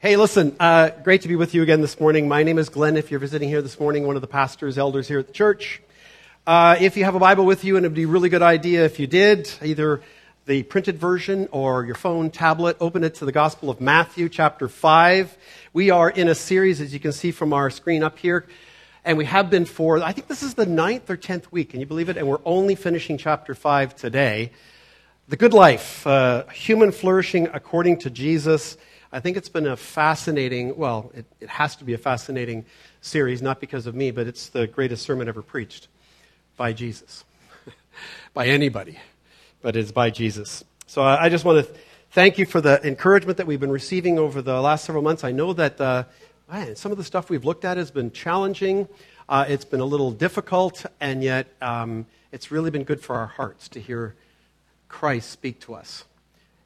Hey, listen, uh, great to be with you again this morning. My name is Glenn. If you're visiting here this morning, one of the pastors, elders here at the church. Uh, if you have a Bible with you, and it would be a really good idea if you did, either the printed version or your phone, tablet, open it to the Gospel of Matthew, chapter 5. We are in a series, as you can see from our screen up here, and we have been for, I think this is the ninth or tenth week, can you believe it? And we're only finishing chapter 5 today. The Good Life, uh, Human Flourishing According to Jesus. I think it's been a fascinating, well, it, it has to be a fascinating series, not because of me, but it's the greatest sermon ever preached by Jesus. by anybody, but it's by Jesus. So I, I just want to thank you for the encouragement that we've been receiving over the last several months. I know that uh, man, some of the stuff we've looked at has been challenging. Uh, it's been a little difficult, and yet um, it's really been good for our hearts to hear Christ speak to us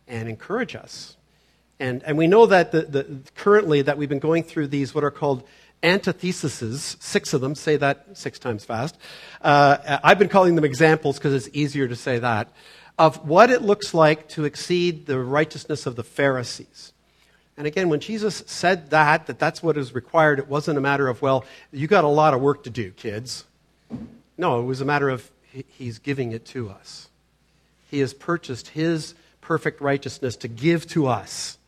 and encourage us and, and we know that the, the, currently that we've been going through these what are called antitheses, six of them, say that six times fast. Uh, I've been calling them examples because it's easier to say that, of what it looks like to exceed the righteousness of the Pharisees. And again, when Jesus said that, that that's what is required, it wasn't a matter of, well, you got a lot of work to do, kids. No, it was a matter of he's giving it to us. He has purchased his perfect righteousness to give to us.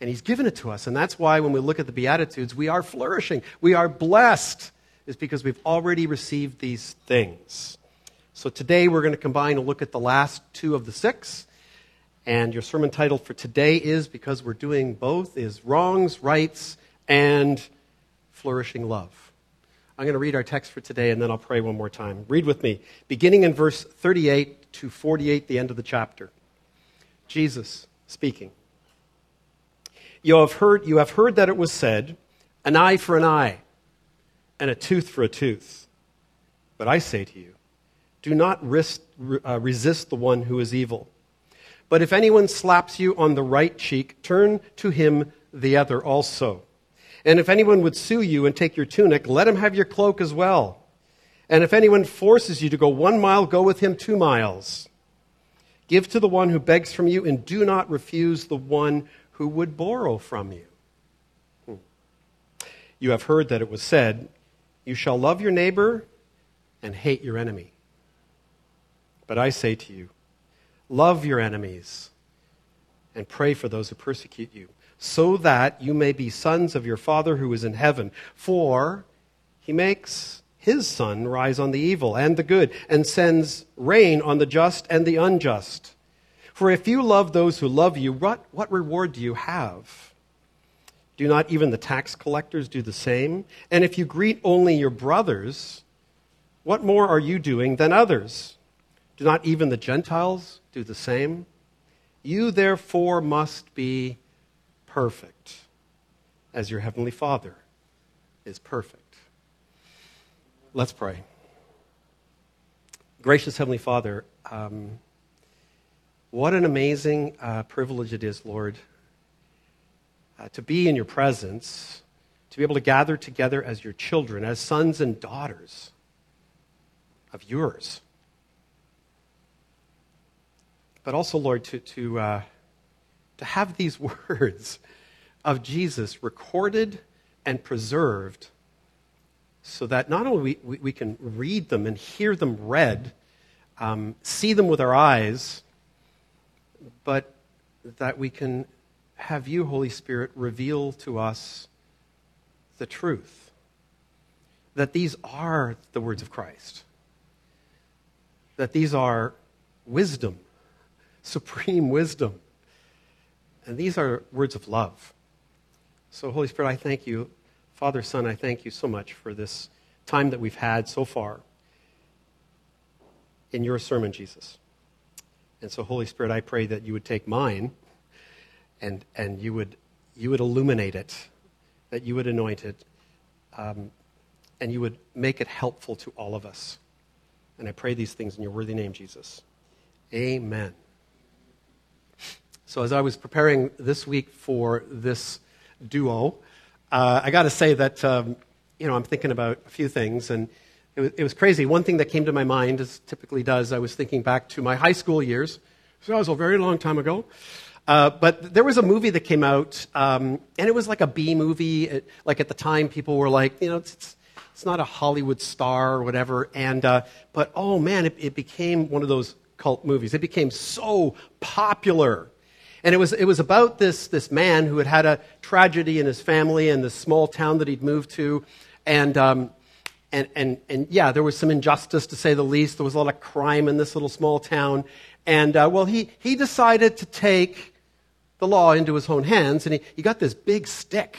And He's given it to us. And that's why when we look at the Beatitudes, we are flourishing. We are blessed, is because we've already received these things. So today we're going to combine and look at the last two of the six. And your sermon title for today is because we're doing both is wrongs, rights, and flourishing love. I'm going to read our text for today and then I'll pray one more time. Read with me, beginning in verse 38 to 48, the end of the chapter. Jesus speaking. You have heard, you have heard that it was said, an eye for an eye, and a tooth for a tooth. But I say to you, do not risk, uh, resist the one who is evil. But if anyone slaps you on the right cheek, turn to him the other also. And if anyone would sue you and take your tunic, let him have your cloak as well. And if anyone forces you to go one mile, go with him two miles. Give to the one who begs from you, and do not refuse the one who would borrow from you. Hmm. You have heard that it was said, You shall love your neighbor and hate your enemy. But I say to you, love your enemies and pray for those who persecute you, so that you may be sons of your Father who is in heaven. For he makes his sun rise on the evil and the good, and sends rain on the just and the unjust. For if you love those who love you, what, what reward do you have? Do not even the tax collectors do the same? And if you greet only your brothers, what more are you doing than others? Do not even the Gentiles do the same? You therefore must be perfect, as your heavenly Father is perfect. Let's pray. Gracious Heavenly Father, um, what an amazing uh, privilege it is, Lord, uh, to be in your presence, to be able to gather together as your children, as sons and daughters of yours. But also, Lord, to, to, uh, to have these words of Jesus recorded and preserved so that not only we, we, we can read them and hear them read, um, see them with our eyes, but that we can have you, Holy Spirit, reveal to us the truth. That these are the words of Christ. That these are wisdom, supreme wisdom. And these are words of love. So, Holy Spirit, I thank you. Father, Son, I thank you so much for this time that we've had so far in your sermon, Jesus. And so, Holy Spirit, I pray that you would take mine and, and you, would, you would illuminate it, that you would anoint it, um, and you would make it helpful to all of us. And I pray these things in your worthy name, Jesus. Amen. So, as I was preparing this week for this duo, uh, I got to say that, um, you know, I'm thinking about a few things, and it was, it was, crazy. One thing that came to my mind, as typically does, I was thinking back to my high school years. So that was a very long time ago. Uh, but there was a movie that came out, um, and it was like a B movie. It, like at the time, people were like, you know, it's, it's, it's not a Hollywood star or whatever. And uh, but oh man, it, it became one of those cult movies. It became so popular. And it was, it was about this, this man who had had a tragedy in his family in this small town that he'd moved to. And, um, and, and, and yeah, there was some injustice to say the least. There was a lot of crime in this little small town. And uh, well, he, he decided to take the law into his own hands, and he, he got this big stick.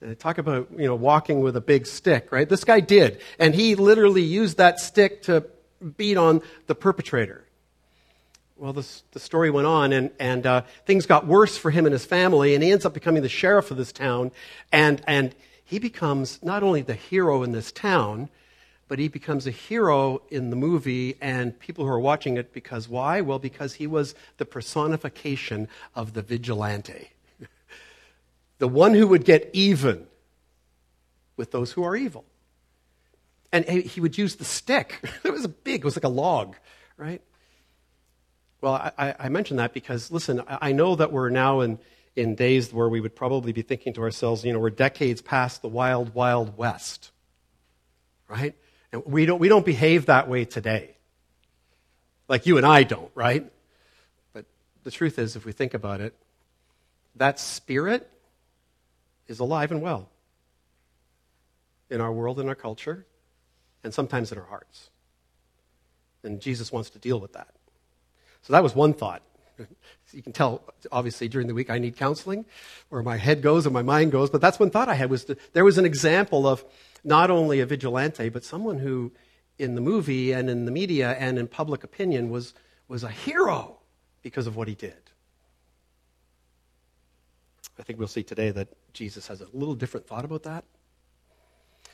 And talk about you know walking with a big stick, right? This guy did, and he literally used that stick to beat on the perpetrator well, this, the story went on, and, and uh, things got worse for him and his family, and he ends up becoming the sheriff of this town. And, and he becomes not only the hero in this town, but he becomes a hero in the movie, and people who are watching it because why? Well, because he was the personification of the vigilante, the one who would get even with those who are evil. And he would use the stick. It was a big, it was like a log, right? Well, I, I mention that because, listen, I know that we're now in, in days where we would probably be thinking to ourselves, you know, we're decades past the wild, wild west, right? And we don't, we don't behave that way today. Like you and I don't, right? But the truth is, if we think about it, that spirit is alive and well in our world, in our culture, and sometimes in our hearts. And Jesus wants to deal with that. So that was one thought. You can tell, obviously, during the week I need counseling, where my head goes and my mind goes. But that's one thought I had was that there was an example of not only a vigilante, but someone who, in the movie and in the media and in public opinion, was, was a hero because of what he did. I think we'll see today that Jesus has a little different thought about that.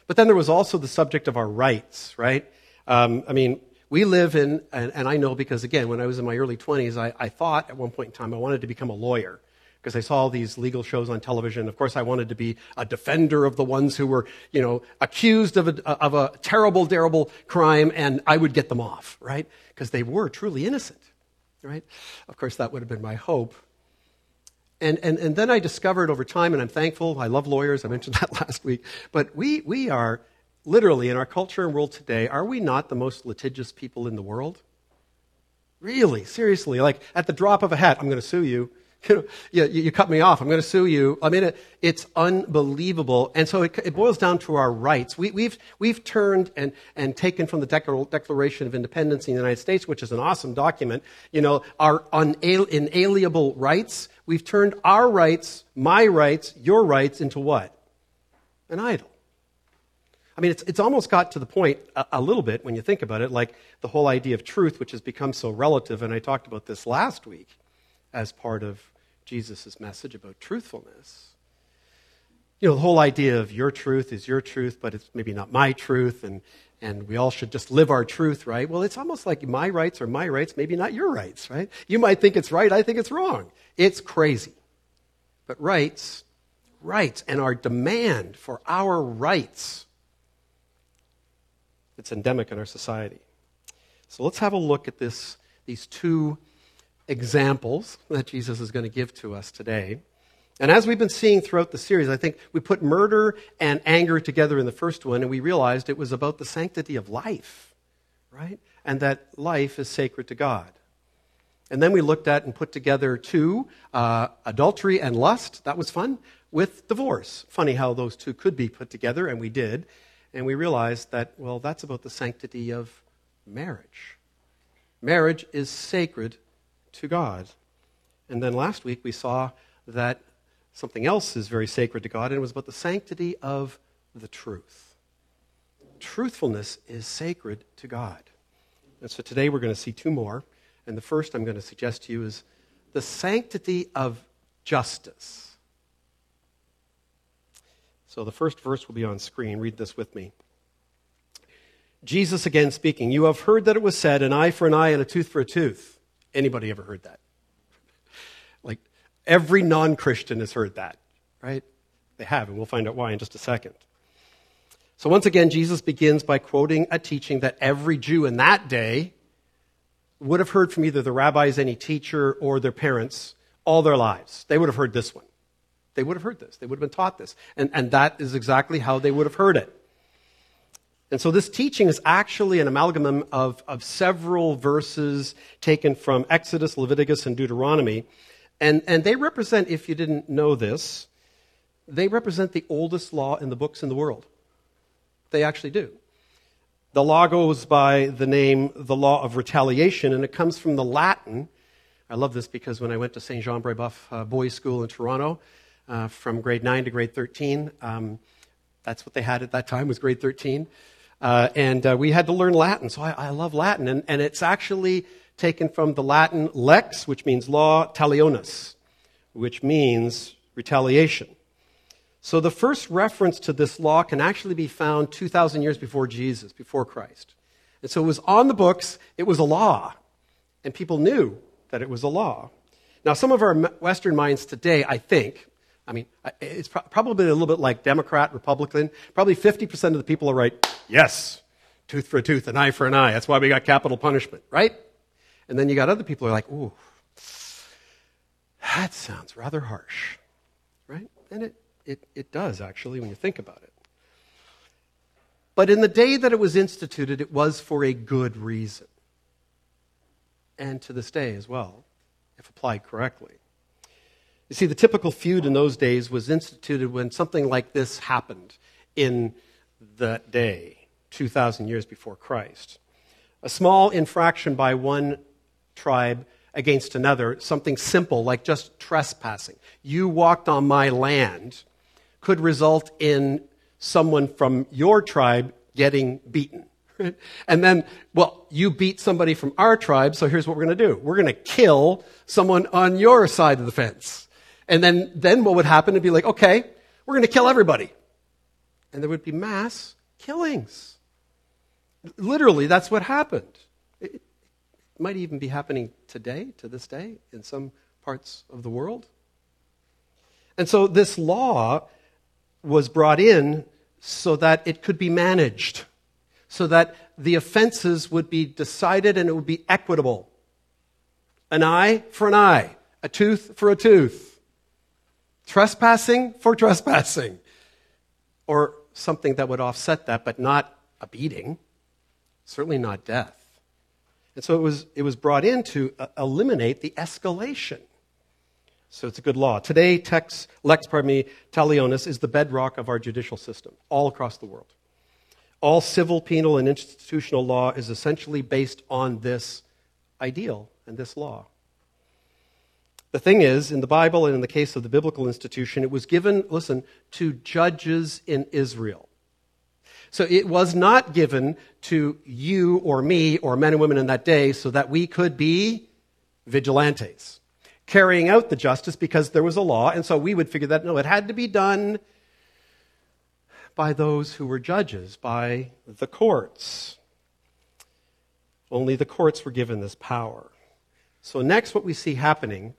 But then there was also the subject of our rights, right? Um, I mean, we live in, and, and, I know because, again, when I was in my early 20s, I, I thought at one point in time I wanted to become a lawyer because I saw all these legal shows on television. Of course, I wanted to be a defender of the ones who were, you know, accused of a, of a terrible, terrible crime, and I would get them off, right? Because they were truly innocent, right? Of course, that would have been my hope. And, and, and then I discovered over time, and I'm thankful, I love lawyers, I mentioned that last week, but we, we are literally, in our culture and world today, are we not the most litigious people in the world? Really, seriously, like at the drop of a hat, I'm going to sue you. You, know, you, you, cut me off. I'm going to sue you. I mean, it, it's unbelievable. And so it, it, boils down to our rights. We, have we've, we've turned and, and taken from the Declaration of Independence in the United States, which is an awesome document, you know, our inalienable rights. We've turned our rights, my rights, your rights into what? An idol. I mean, it's, it's almost got to the point a, a, little bit when you think about it, like the whole idea of truth, which has become so relative. And I talked about this last week as part of Jesus' message about truthfulness. You know, the whole idea of your truth is your truth, but it's maybe not my truth, and, and we all should just live our truth, right? Well, it's almost like my rights are my rights, maybe not your rights, right? You might think it's right, I think it's wrong. It's crazy. But rights, rights, and our demand for our rights it's endemic in our society. So let's have a look at this, these two examples that Jesus is going to give to us today. And as we've been seeing throughout the series, I think we put murder and anger together in the first one, and we realized it was about the sanctity of life, right? And that life is sacred to God. And then we looked at and put together two uh, adultery and lust. That was fun. With divorce. Funny how those two could be put together, and we did. And we realized that, well, that's about the sanctity of marriage. Marriage is sacred to God. And then last week we saw that something else is very sacred to God, and it was about the sanctity of the truth. Truthfulness is sacred to God. And so today we're going to see two more. And the first I'm going to suggest to you is the sanctity of justice. So the first verse will be on screen. Read this with me. Jesus again speaking, You have heard that it was said, an eye for an eye and a tooth for a tooth. Anybody ever heard that? Like every non Christian has heard that, right? They have, and we'll find out why in just a second. So once again, Jesus begins by quoting a teaching that every Jew in that day would have heard from either the rabbis, any teacher, or their parents all their lives. They would have heard this one. They would have heard this. They would have been taught this. And, and that is exactly how they would have heard it. And so this teaching is actually an amalgam of, of several verses taken from Exodus, Leviticus, and Deuteronomy. And, and they represent, if you didn't know this, they represent the oldest law in the books in the world. They actually do. The law goes by the name the law of retaliation, and it comes from the Latin. I love this because when I went to St. Jean Brebeuf uh, Boys School in Toronto, uh, from grade 9 to grade 13, um, that's what they had at that time was grade 13. Uh, and uh, we had to learn Latin, so I, I love Latin. And, and, it's actually taken from the Latin lex, which means law, talionis, which means retaliation. So the first reference to this law can actually be found 2,000 years before Jesus, before Christ. And so it was on the books, it was a law, and people knew that it was a law. Now, some of our Western minds today, I think, I mean, it's probably a little bit like Democrat, Republican. Probably 50% of the people are right, yes, tooth for a tooth, an eye for an eye. That's why we got capital punishment, right? And then you got other people who are like, ooh, that sounds rather harsh, right? And it, it, it does, actually, when you think about it. But in the day that it was instituted, it was for a good reason. And to this day as well, if applied correctly. You see, the typical feud in those days was instituted when something like this happened in that day, 2,000 years before Christ. A small infraction by one tribe against another, something simple like just trespassing. You walked on my land, could result in someone from your tribe getting beaten. And then, well, you beat somebody from our tribe, so here's what we're going to do. We're going to kill someone on your side of the fence. And then, then what would happen would be like, okay, we're going to kill everybody. And there would be mass killings. Literally, that's what happened. It might even be happening today, to this day, in some parts of the world. And so this law was brought in so that it could be managed, so that the offenses would be decided and it would be equitable. An eye for an eye, a tooth for a tooth. Trespassing for trespassing. Or something that would offset that, but not a beating, certainly not death. And so it was, it was brought in to uh, eliminate the escalation. So it's a good law. Today, tex, lex, pardon me, talionis is the bedrock of our judicial system all across the world. All civil, penal, and institutional law is essentially based on this ideal and this law. The thing is, in the Bible and in the case of the biblical institution, it was given, listen, to judges in Israel. So it was not given to you or me or men and women in that day so that we could be vigilantes, carrying out the justice because there was a law. And so we would figure that no, it had to be done by those who were judges, by the courts. Only the courts were given this power. So, next, what we see happening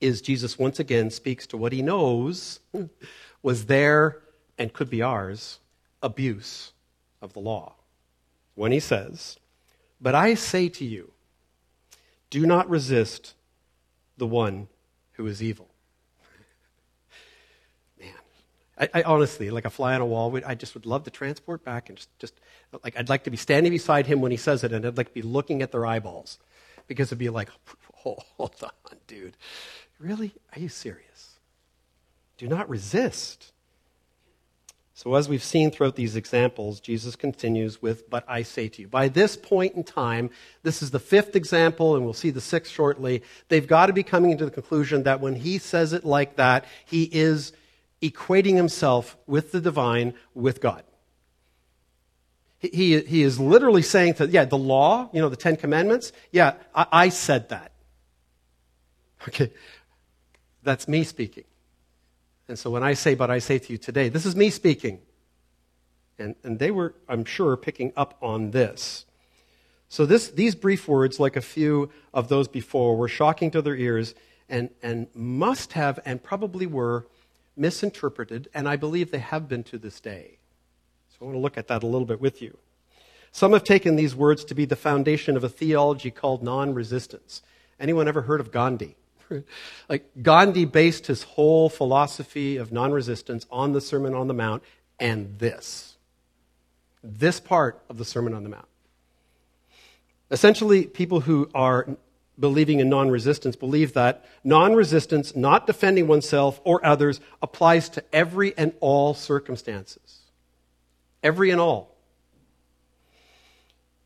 is Jesus once again speaks to what he knows was there and could be ours abuse of the law. When he says, But I say to you, do not resist the one who is evil. Man, I, I, honestly, like a fly on a wall, I just would love to transport back and just, just, like, I'd like to be standing beside him when he says it, and I'd like to be looking at their eyeballs because it'd be like, hold on, dude. Really? Are you serious? Do not resist. So, as we've seen throughout these examples, Jesus continues with, But I say to you. By this point in time, this is the fifth example, and we'll see the sixth shortly. They've got to be coming to the conclusion that when he says it like that, he is equating himself with the divine, with God. He, he, is literally saying to, yeah, the law, you know, the Ten Commandments, yeah, I, I said that. Okay, that's me speaking. And so when I say, but I say to you today, this is me speaking. And, and they were, I'm sure, picking up on this. So this, these brief words, like a few of those before, were shocking to their ears and, and must have and probably were misinterpreted, and I believe they have been to this day. So I want to look at that a little bit with you. Some have taken these words to be the foundation of a theology called non resistance. Anyone ever heard of Gandhi? Like Gandhi based his whole philosophy of non resistance on the Sermon on the Mount and this. This part of the Sermon on the Mount. Essentially, people who are believing in non resistance believe that non resistance, not defending oneself or others, applies to every and all circumstances. Every and all.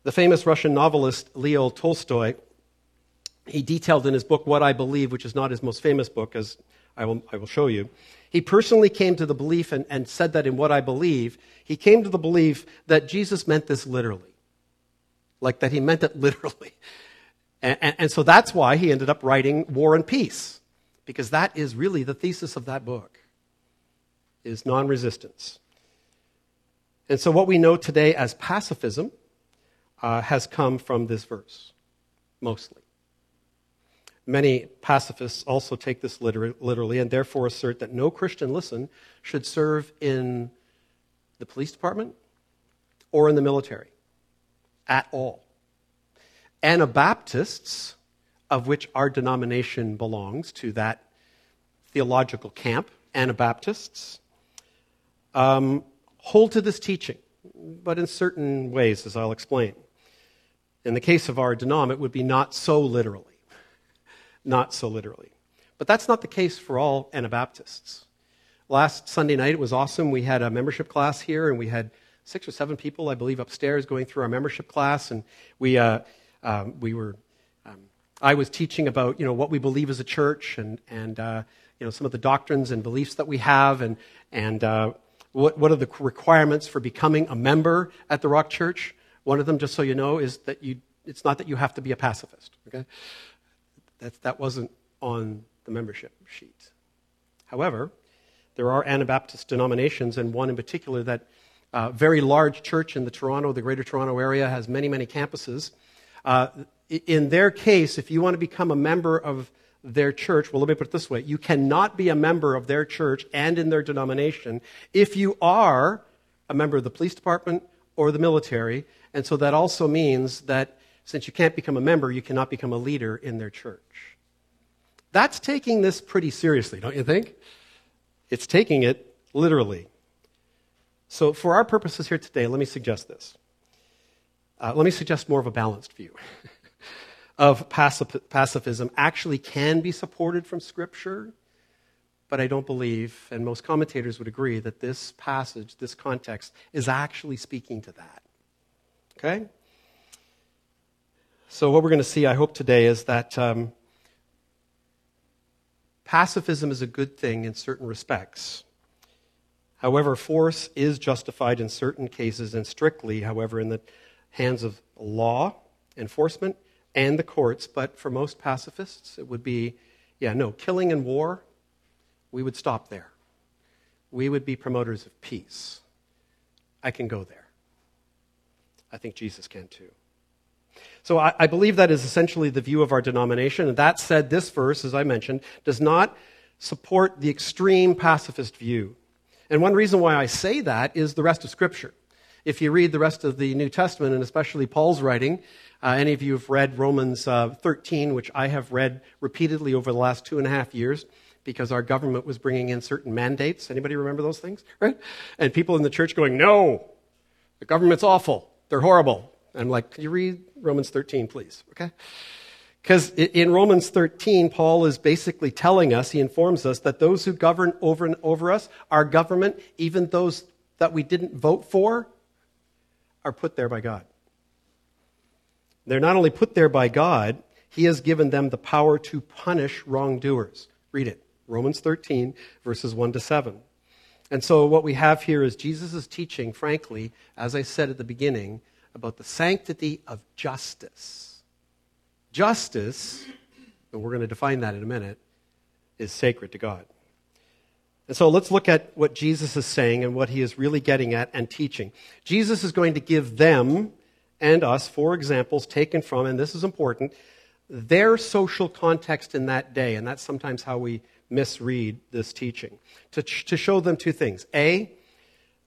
The famous Russian novelist Leo Tolstoy, he detailed in his book What I Believe, which is not his most famous book, as I will, I will show you. He personally came to the belief and, and said that in What I Believe, he came to the belief that Jesus meant this literally. Like that he meant it literally. And, and, and so that's why he ended up writing War and Peace, because that is really the thesis of that book, is non-resistance. And so what we know today as pacifism uh, has come from this verse, mostly. Many pacifists also take this liter- literally and therefore assert that no Christian, listen, should serve in the police department or in the military at all. Anabaptists, of which our denomination belongs to that theological camp, Anabaptists, um, hold to this teaching, but in certain ways, as I'll explain. In the case of our denom, it would be not so literally. Not so literally. But that's not the case for all Anabaptists. Last Sunday night, it was awesome. We had a membership class here, and we had six or seven people, I believe, upstairs going through our membership class. And we, uh, um, we were, um, I was teaching about, you know, what we believe as a church and, and uh, you know, some of the doctrines and beliefs that we have and, and uh, what, what are the requirements for becoming a member at the Rock Church. One of them, just so you know, is that you, it's not that you have to be a pacifist, okay? That, that wasn't on the membership sheet. However, there are Anabaptist denominations, and one in particular that uh, very large church in the Toronto, the Greater Toronto area, has many, many campuses. Uh, in their case, if you want to become a member of their church, well, let me put it this way you cannot be a member of their church and in their denomination if you are a member of the police department or the military. And so that also means that since you can't become a member, you cannot become a leader in their church. That's taking this pretty seriously, don't you think? It's taking it literally. So, for our purposes here today, let me suggest this. Uh, let me suggest more of a balanced view of pacif- pacifism actually can be supported from Scripture, but I don't believe, and most commentators would agree, that this passage, this context, is actually speaking to that. Okay? So, what we're going to see, I hope, today is that um, pacifism is a good thing in certain respects. However, force is justified in certain cases, and strictly, however, in the hands of law enforcement and the courts. But for most pacifists, it would be, yeah, no, killing and war, we would stop there. We would be promoters of peace. I can go there. I think Jesus can too. So I, I, believe that is essentially the view of our denomination. And that said, this verse, as I mentioned, does not support the extreme pacifist view. And one reason why I say that is the rest of Scripture. If you read the rest of the New Testament, and especially Paul's writing, uh, any of you have read Romans uh, 13, which I have read repeatedly over the last two and a half years because our government was bringing in certain mandates. Anybody remember those things? Right? And people in the church going, no, the government's awful. They're horrible. I'm like, can you read Romans 13, please? Okay? Because in Romans 13, Paul is basically telling us, he informs us that those who govern over and over us, our government, even those that we didn't vote for, are put there by God. They're not only put there by God, He has given them the power to punish wrongdoers. Read it Romans 13, verses 1 to 7. And so, what we have here is Jesus' teaching, frankly, as I said at the beginning, about the sanctity of justice. Justice, and we're going to define that in a minute, is sacred to God. And so let's look at what Jesus is saying and what he is really getting at and teaching. Jesus is going to give them and us four examples taken from, and this is important, their social context in that day. And that's sometimes how we misread this teaching. To, to show them two things. A,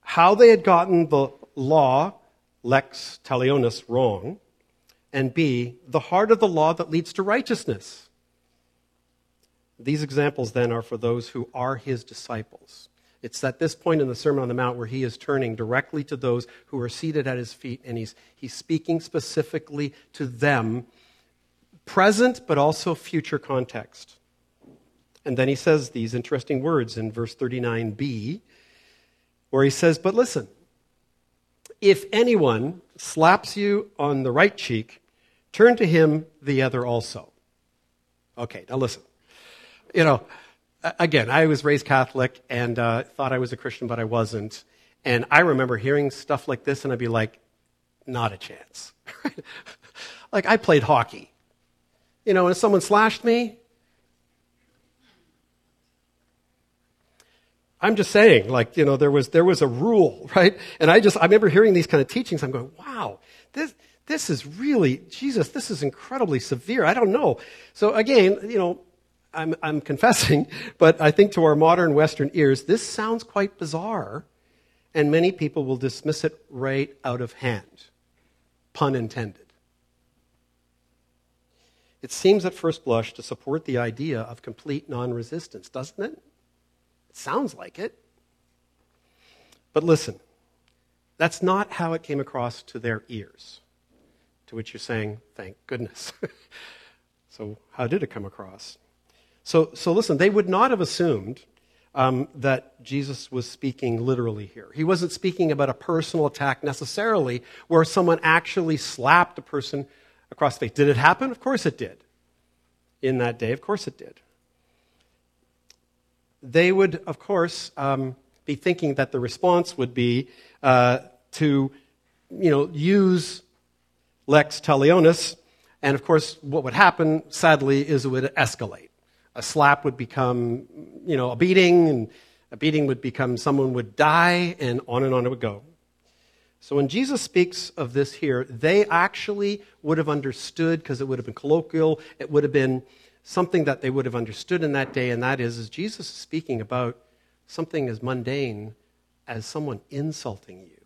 how they had gotten the law, lex talionis, wrong. And B, the heart of the law that leads to righteousness. These examples then are for those who are his disciples. It's at this point in the Sermon on the Mount where he is turning directly to those who are seated at his feet, and he's, he's speaking specifically to them, present but also future context. And then he says these interesting words in verse 39b, where he says, But listen, if anyone slaps you on the right cheek, turn to him the other also. Okay, now listen. You know, again, I was raised Catholic and uh, thought I was a Christian, but I wasn't. And I remember hearing stuff like this, and I'd be like, not a chance. like, I played hockey. You know, and if someone slashed me, I'm just saying, like, you know, there was, there was a rule, right? And I just, I remember hearing these kind of teachings. I'm going, wow, this, this is really, Jesus, this is incredibly severe. I don't know. So again, you know, I'm, I'm confessing, but I think to our modern Western ears, this sounds quite bizarre, and many people will dismiss it right out of hand. Pun intended. It seems at first blush to support the idea of complete non resistance, doesn't it? Sounds like it. But listen, that's not how it came across to their ears. To which you're saying, thank goodness. so, how did it come across? So, so listen, they would not have assumed um, that Jesus was speaking literally here. He wasn't speaking about a personal attack necessarily, where someone actually slapped a person across the face. Did it happen? Of course it did. In that day, of course it did. They would, of course, um, be thinking that the response would be uh, to, you know, use lex talionis, and of course, what would happen, sadly, is it would escalate a slap would become, you know, a beating, and a beating would become someone would die, and on and on it would go. So when Jesus speaks of this here, they actually would have understood because it would have been colloquial. It would have been something that they would have understood in that day, and that is, is Jesus is speaking about something as mundane as someone insulting you.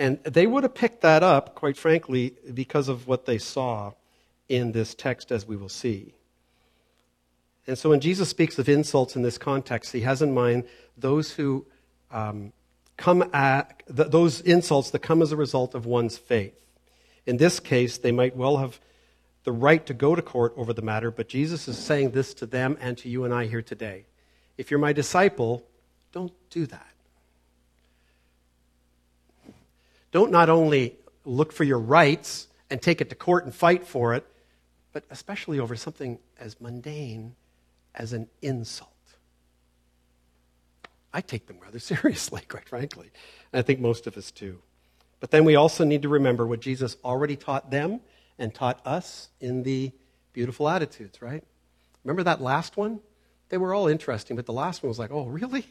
And they would have picked that up, quite frankly, because of what they saw in this text, as we will see. And so when Jesus speaks of insults in this context, he has in mind those who um, come at th- those insults that come as a result of one's faith. In this case, they might well have the right to go to court over the matter, but Jesus is saying this to them and to you and I here today. If you're my disciple, don't do that. Don't not only look for your rights and take it to court and fight for it, but especially over something as mundane as an insult. I take them rather seriously, quite frankly. And I think most of us do. But then we also need to remember what Jesus already taught them and taught us in the beautiful attitudes, right? Remember that last one? They were all interesting, but the last one was like, oh, really?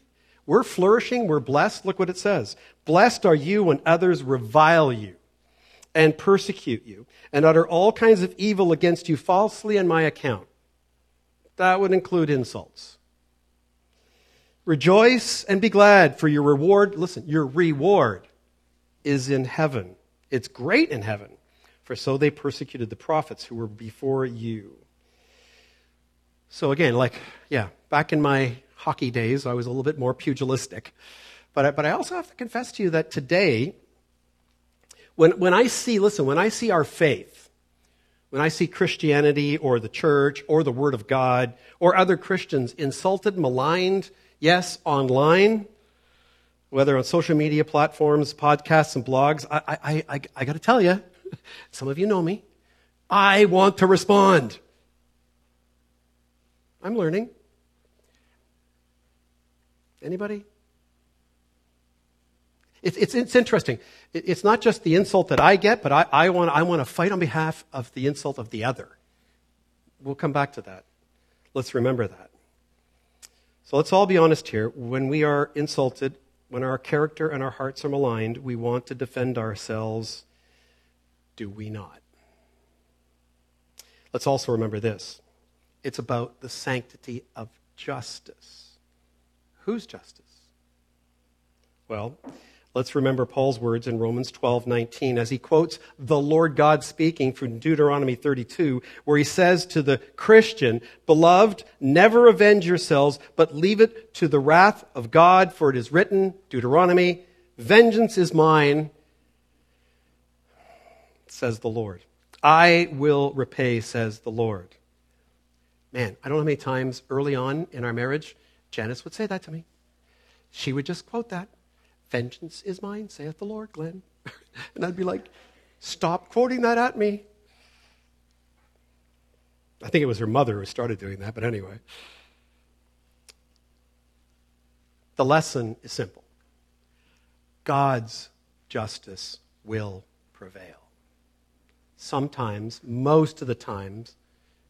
We're flourishing, we're blessed. Look what it says. Blessed are you when others revile you and persecute you and utter all kinds of evil against you falsely on my account. That would include insults. Rejoice and be glad, for your reward, listen, your reward is in heaven. It's great in heaven, for so they persecuted the prophets who were before you. So, again, like, yeah, back in my hockey days, I was a little bit more pugilistic. But I, but I also have to confess to you that today, when, when I see, listen, when I see our faith, when I see Christianity or the church or the Word of God or other Christians insulted, maligned, yes, online, whether on social media platforms, podcasts, and blogs, I, I, I, I got to tell you, some of you know me, I want to respond. I'm learning. Anybody? It's, it's, it's interesting. It's not just the insult that I get, but I, I, want, I want to fight on behalf of the insult of the other. We'll come back to that. Let's remember that. So let's all be honest here. When we are insulted, when our character and our hearts are maligned, we want to defend ourselves. Do we not? Let's also remember this it's about the sanctity of justice. Whose justice? Well, Let's remember Paul's words in Romans 12:19 as he quotes the Lord God speaking from Deuteronomy 32 where he says to the Christian, "Beloved, never avenge yourselves, but leave it to the wrath of God, for it is written, Deuteronomy, vengeance is mine, says the Lord. I will repay, says the Lord." Man, I don't know how many times early on in our marriage Janice would say that to me. She would just quote that. Vengeance is mine, saith the Lord, Glenn. and I'd be like, stop quoting that at me. I think it was her mother who started doing that, but anyway. The lesson is simple God's justice will prevail. Sometimes, most of the times,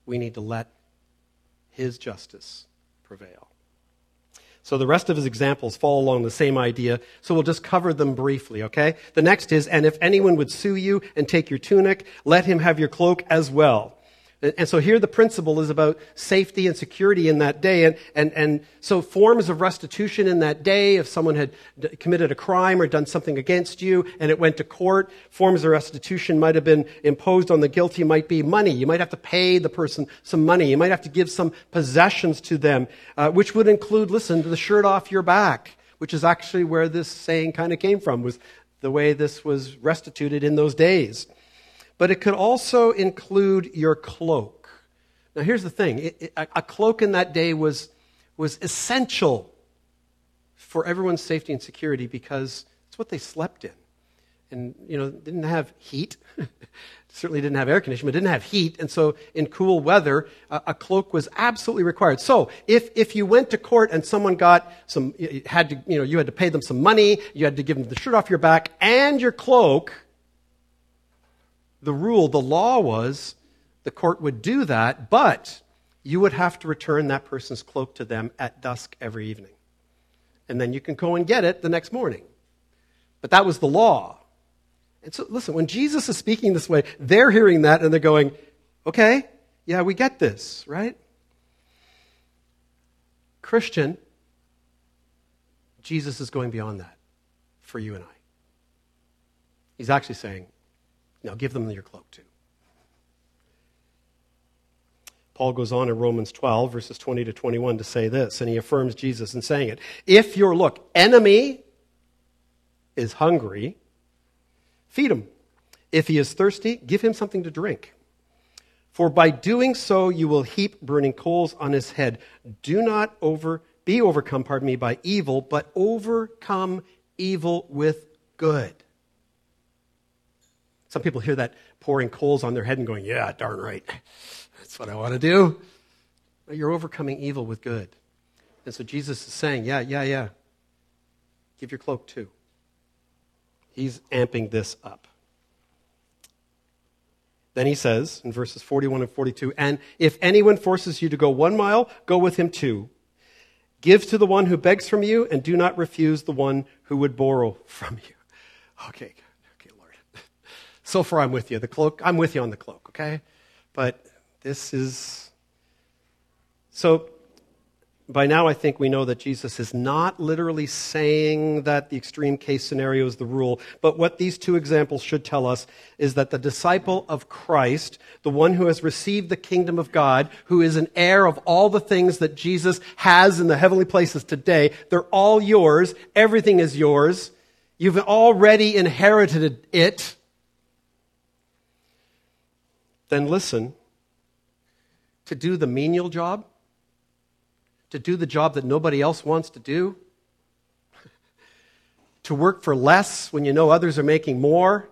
we need to let His justice prevail. So the rest of his examples fall along the same idea, so we'll just cover them briefly, okay? The next is, and if anyone would sue you and take your tunic, let him have your cloak as well. And so here the principle is about safety and security in that day. And, and, and so forms of restitution in that day, if someone had committed a crime or done something against you and it went to court, forms of restitution might have been imposed on the guilty might be money. You might have to pay the person some money. You might have to give some possessions to them, uh, which would include, listen, the shirt off your back, which is actually where this saying kind of came from, was the way this was restituted in those days but it could also include your cloak. Now, here's the thing it, it, a cloak in that day was, was essential for everyone's safety and security because it's what they slept in. And, you know, didn't have heat. Certainly didn't have air conditioning, but didn't have heat. And so in cool weather, a, a, cloak was absolutely required. So if, if you went to court and someone got some, had to, you know, you had to pay them some money, you had to give them the shirt off your back and your cloak, the rule, the law was the court would do that, but you would have to return that person's cloak to them at dusk every evening. And then you can go and get it the next morning. But that was the law. And so, listen, when Jesus is speaking this way, they're hearing that and they're going, okay, yeah, we get this, right? Christian, Jesus is going beyond that for you and I. He's actually saying, now give them your cloak too. Paul goes on in Romans 12, verses 20 to 21, to say this, and he affirms Jesus in saying it. If your, look, enemy is hungry, feed him. If he is thirsty, give him something to drink. For by doing so, you will heap burning coals on his head. Do not over, be overcome, pardon me, by evil, but overcome evil with good. Some people hear that pouring coals on their head and going, Yeah, darn right. That's what I want to do. But you're overcoming evil with good. And so Jesus is saying, Yeah, yeah, yeah. Give your cloak too. He's amping this up. Then he says in verses 41 and 42 And if anyone forces you to go one mile, go with him two. Give to the one who begs from you, and do not refuse the one who would borrow from you. Okay, so far, I'm with you. The cloak, I'm with you on the cloak, okay? But this is. So, by now, I think we know that Jesus is not literally saying that the extreme case scenario is the rule, but what these two examples should tell us is that the disciple of Christ, the one who has received the kingdom of God, who is an heir of all the things that Jesus has in the heavenly places today, they're all yours. Everything is yours. You've already inherited it then listen to do the menial job, to do the job that nobody else wants to do, to work for less when you know others are making more,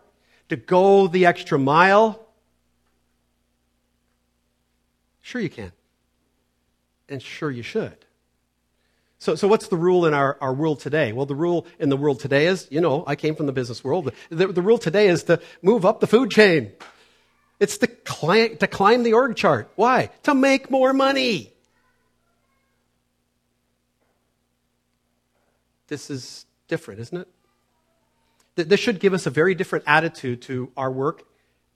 to go the extra mile. Sure, you can. And sure, you should. So, so what's the rule in our, our world today? Well, the rule in the world today is, you know, I came from the business world. The, the rule today is to move up the food chain. It's to climb, to climb the org chart. Why? To make more money. This is different, isn't it? This should give us a very different attitude to our work,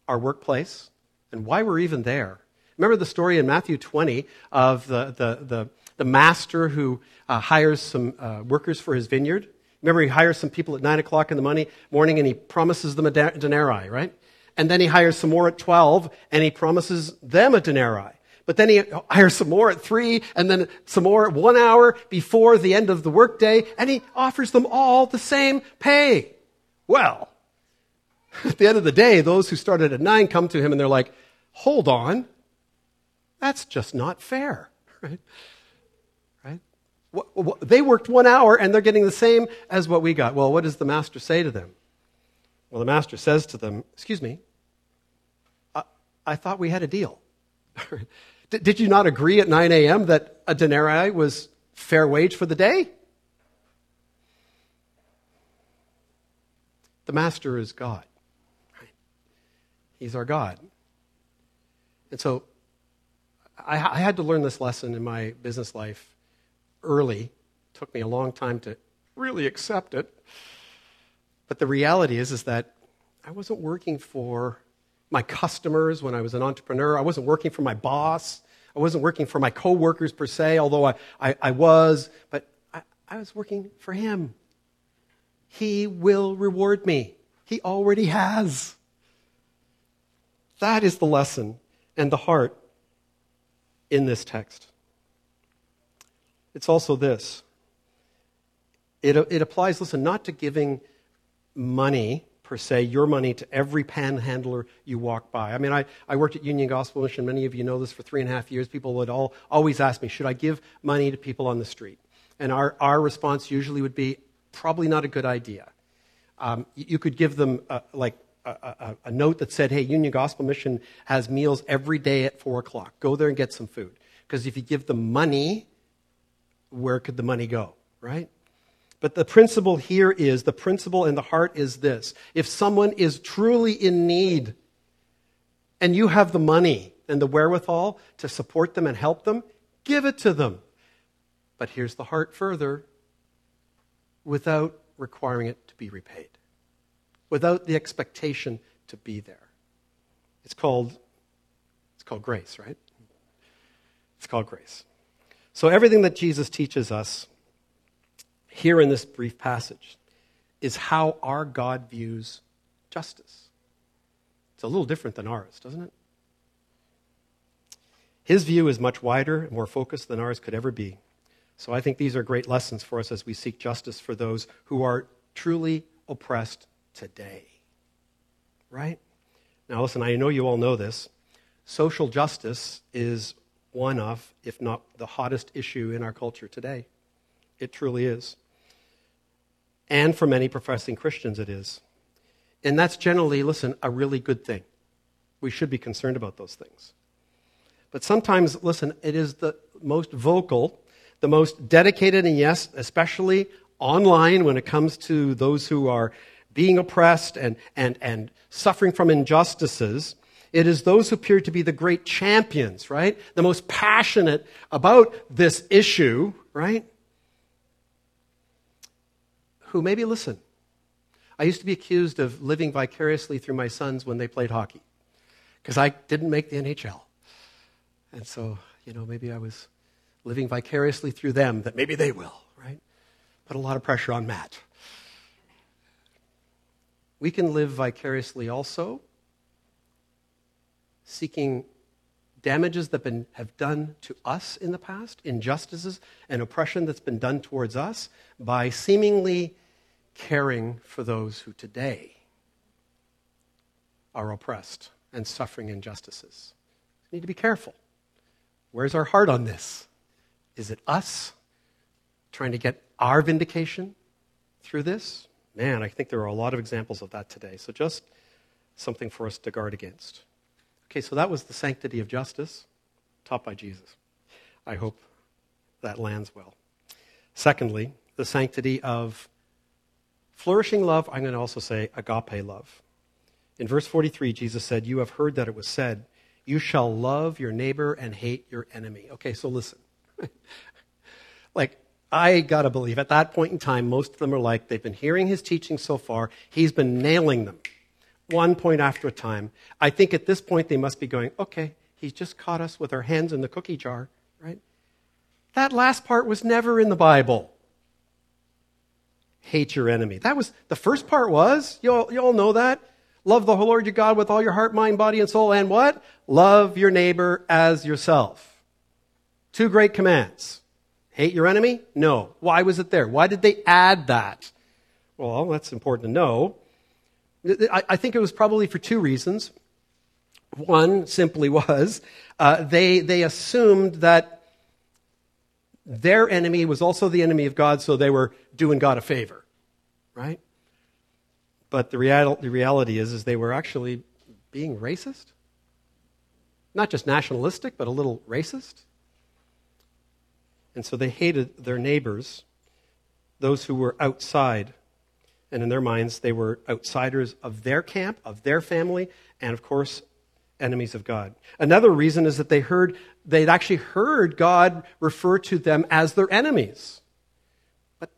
our workplace, and why we're even there. Remember the story in Matthew 20 of the, the, the, the master who uh, hires some uh, workers for his vineyard? Remember, he hires some people at 9 o'clock in the morning and he promises them a denarii, right? And then he hires some more at 12 and he promises them a denarii. But then he hires some more at 3 and then some more at 1 hour before the end of the workday and he offers them all the same pay. Well, at the end of the day, those who started at 9 come to him and they're like, hold on, that's just not fair, right? They worked one hour and they're getting the same as what we got. Well, what does the master say to them? Well, the master says to them, Excuse me, I, I thought we had a deal. did, did you not agree at 9 a.m. that a denarii was fair wage for the day? The master is God. He's our God. And so I, I had to learn this lesson in my business life early. It took me a long time to really accept it. But the reality is, is that I wasn't working for my customers when I was an entrepreneur. I wasn't working for my boss. I wasn't working for my coworkers per se, although I, I, I was, but I, I was working for him. He will reward me. He already has. That is the lesson and the heart in this text. It's also this it, it applies, listen, not to giving money per se, your money to every panhandler you walk by. I mean, I, I worked at Union Gospel Mission. Many of you know this for three and a half years. People would all, always ask me, should I give money to people on the street? And our, our response usually would be, probably not a good idea. Um, you could give them uh, like a, a, a, note that said, hey, Union Gospel Mission has meals every day at 4 o'clock. Go there and get some food. Because if you give them money, where could the money go, right? But the principle here is the principle in the heart is this if someone is truly in need and you have the money and the wherewithal to support them and help them, give it to them. But here's the heart further without requiring it to be repaid, without the expectation to be there. It's called, it's called grace, right? It's called grace. So, everything that Jesus teaches us here in this brief passage is how our God views justice. It's a little different than ours, doesn't it? His view is much wider and more focused than ours could ever be. So I think these are great lessons for us as we seek justice for those who are truly oppressed today. Right? Now, listen, I know you all know this. Social justice is one of, if not the hottest issue in our culture today. It truly is. And for many professing Christians, it is. And that's generally, listen, a really good thing. We should be concerned about those things. But sometimes, listen, it is the most vocal, the most dedicated, and yes, especially online when it comes to those who are being oppressed and, and, and suffering from injustices it is those who appear to be the great champions, right? The most passionate about this issue, right? Who maybe listen. I used to be accused of living vicariously through my sons when they played hockey because I didn't make the NHL. And so, you know, maybe I was living vicariously through them that maybe they will, right? Put a lot of pressure on Matt. We can live vicariously also seeking damages that been, have done to us in the past, injustices and oppression that's been done towards us, by seemingly caring for those who today are oppressed and suffering injustices. We need to be careful. Where's our heart on this? Is it us trying to get our vindication through this? Man, I think there are a lot of examples of that today. So just something for us to guard against. Okay, so that was the sanctity of justice taught by Jesus. I hope that lands well. Secondly, the sanctity of flourishing love, I'm going to also say agape love. In verse 43, Jesus said, You have heard that it was said, You shall love your neighbor and hate your enemy. Okay, so listen. like, I got to believe at that point in time, most of them are like, they've been hearing his teaching so far, he's been nailing them one point after a time. I think at this point they must be going, okay, he's just caught us with our hands in the cookie jar, right? That last part was never in the Bible. Hate your enemy. That was the first part was, you all, you all know that. Love the Lord your God with all your heart, mind, body, and soul. And what? Love your neighbor as yourself. Two great commands. Hate your enemy? No. Why was it there? Why did they add that? Well, that's important to know. I, think it was probably for two reasons. One simply was uh, they, they assumed that their enemy was also the enemy of God, so they were doing God a favor, right? But the, real, the reality is, is they were actually being racist. Not just nationalistic, but a little racist. And so they hated their neighbors, those who were outside. And in their minds, they were outsiders of their camp, of their family, and of course, enemies of God. Another reason is that they heard, they'd actually heard God refer to them as their enemies. But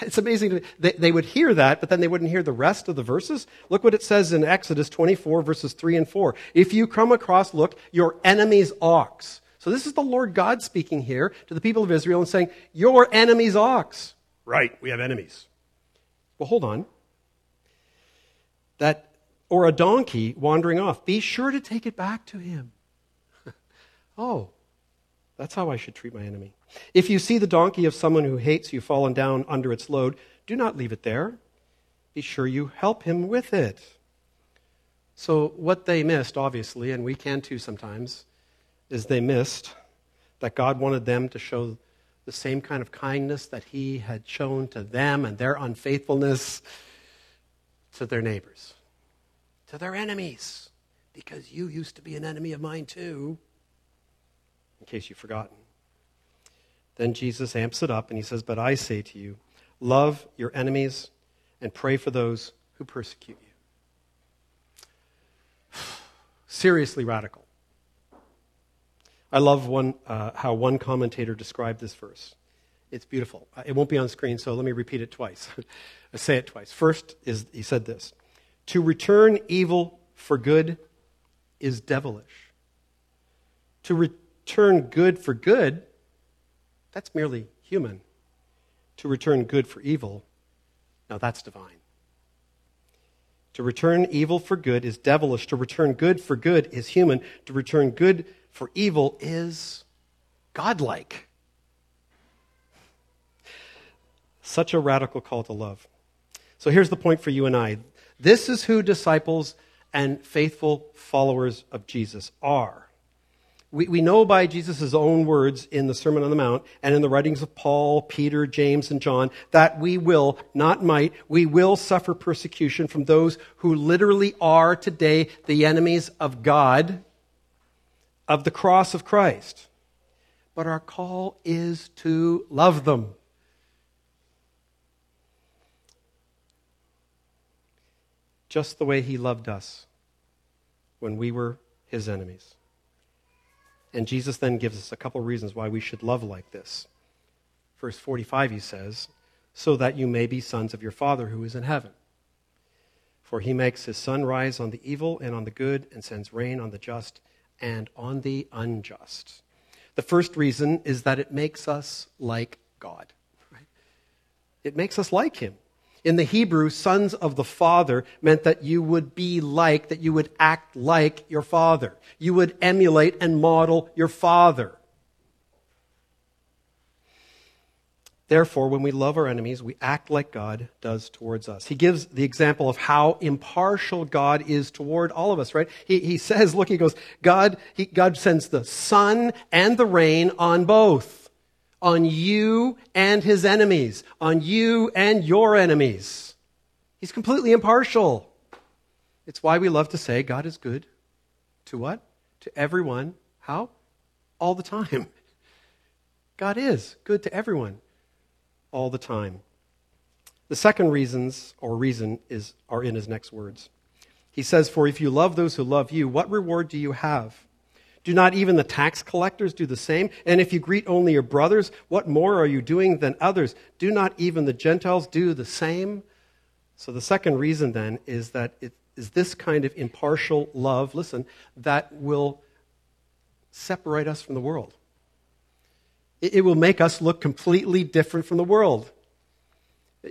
it's amazing. They, they would hear that, but then they wouldn't hear the rest of the verses. Look what it says in Exodus 24, verses 3 and 4. If you come across, look, your enemy's ox. So this is the Lord God speaking here to the people of Israel and saying, Your enemy's ox. Right, we have enemies. Well, hold on. That or a donkey wandering off, be sure to take it back to him. Oh, that's how I should treat my enemy. If you see the donkey of someone who hates you fallen down under its load, do not leave it there. Be sure you help him with it. So, what they missed, obviously, and we can too sometimes, is they missed that God wanted them to show the same kind of kindness that He had shown to them and their unfaithfulness to their neighbors to their enemies, because you used to be an enemy of mine too, in case you've forgotten. Then Jesus amps it up and he says, But I say to you, love your enemies and pray for those who persecute you. Seriously radical. I love one, uh, how one commentator described this verse. It's beautiful. It won't be on screen, so let me repeat it twice. I say it twice. First is he said this to return evil for good is devilish. To return good for good, that's merely human. To return good for evil, now that's divine. To return evil for good is devilish. To return good for good is human. To return good for evil is godlike. Such a radical call to love. So here's the point for you and I this is who disciples and faithful followers of Jesus are. We, we know by Jesus' own words in the Sermon on the Mount and in the writings of Paul, Peter, James, and John that we will, not might, we will suffer persecution from those who literally are today the enemies of God, of the cross of Christ. But our call is to love them. just the way he loved us when we were his enemies. And Jesus then gives us a couple reasons why we should love like this. Verse 45, he says, So that you may be sons of your Father who is in heaven. For he makes his sun rise on the evil and on the good, and sends rain on the just and on the unjust. The first reason is that it makes us like God. Right? It makes us like him. In the Hebrew, sons of the Father meant that you would be like, that you would act like your Father. You would emulate and model your Father. Therefore, when we love our enemies, we act like God does towards us. He gives the example of how impartial God is toward all of us, right? He, he says, look, he goes, God, he, God sends the sun and the rain on both on you and his enemies, on you and your enemies. He's completely impartial. It's why we love to say God is good to what? To everyone. How? All the time. God is good to everyone all the time. The second reasons or reason is are in his next words. He says, "For if you love those who love you, what reward do you have? Do not even the tax collectors do the same? And if you greet only your brothers, what more are you doing than others? Do not even the Gentiles do the same? So the second reason then is that it is this kind of impartial love, listen, that will separate us from the world. It, will make us look completely different from the world.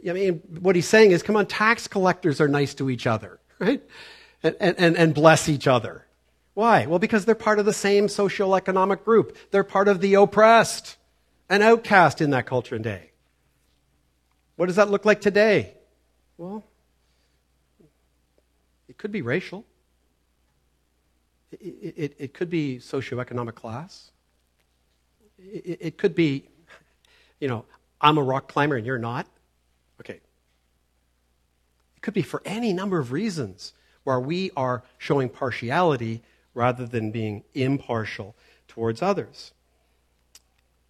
I mean, what he's saying is, come on, tax collectors are nice to each other, right? And, and, and bless each other. Why? Well, because they're part of the same socioeconomic group. They're part of the oppressed and outcast in that culture and day. What does that look like today? Well, it could be racial. It, it, it could be socioeconomic class. It, it could be, you know, I'm a rock climber and you're not. Okay. It could be for any number of reasons where we are showing partiality rather than being impartial towards others.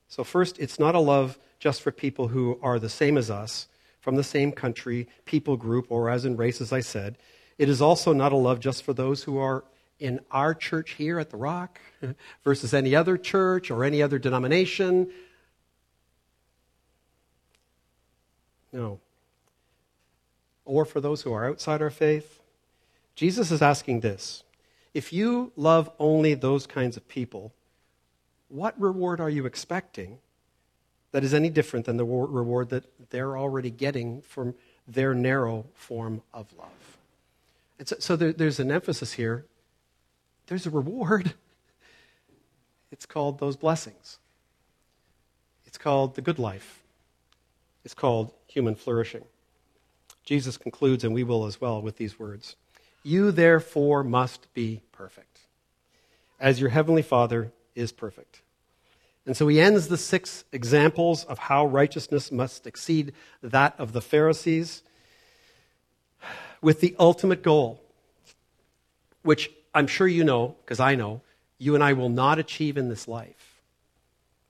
So, first, it's not a love just for people who are the same as us, from the same country, people group, or as in race, as I said. It is also not a love just for those who are in our church here at the Rock versus any other church or any other denomination. No. Or for those who are outside our faith. Jesus is asking this if you love only those kinds of people, what reward are you expecting that is any different than the reward that they're already getting from their narrow form of love? And so, so there, there's an emphasis here. There's a reward. It's called those blessings. It's called the good life. It's called human flourishing. Jesus concludes, and we will as well, with these words You therefore must be perfect, as your heavenly Father is perfect. And so he ends the six examples of how righteousness must exceed that of the Pharisees with the ultimate goal, which I'm sure you know, because I know, you and I will not achieve in this life.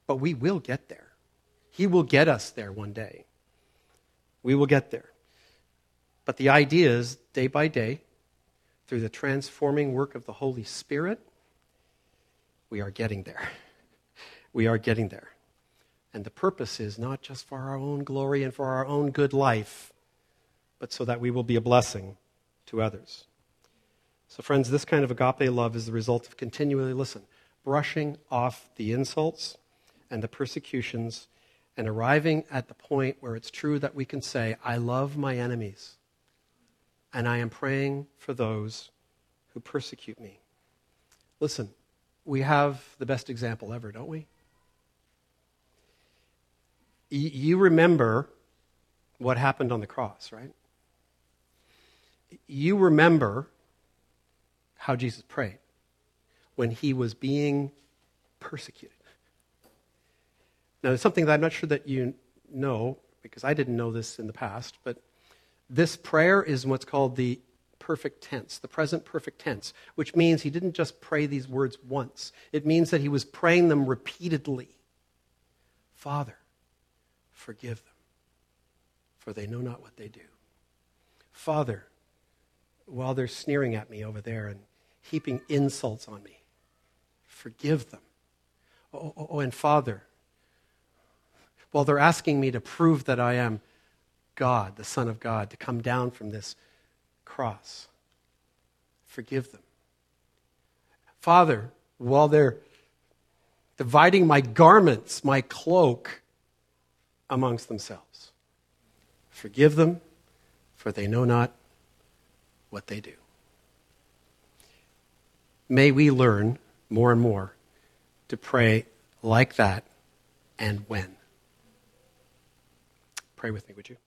But we will get there. He will get us there one day. We will get there. But the idea is, day by day, through the transforming work of the Holy Spirit, we are getting there. We are getting there. And the purpose is not just for our own glory and for our own good life, but so that we will be a blessing to others. So, friends, this kind of agape love is the result of continually, listen, brushing off the insults and the persecutions and arriving at the point where it's true that we can say, I love my enemies and I am praying for those who persecute me. Listen, we have the best example ever, don't we? You remember what happened on the cross, right? you remember how Jesus prayed when he was being persecuted. Now, there's something that I'm not sure that you know, because I didn't know this in the past, but this prayer is what's called the perfect tense, the present perfect tense, which means he didn't just pray these words once. It means that he was praying them repeatedly. Father, forgive them, for they know not what they do. Father, while they're sneering at me over there and heaping insults on me. Forgive them. Oh, oh, oh, and Father, while they're asking me to prove that I am God, the Son of God, to come down from this cross, forgive them. Father, while they're dividing my garments, my cloak, amongst themselves, forgive them, for they know not what they do. May we learn more and more to pray like that and when. Pray with me, would you?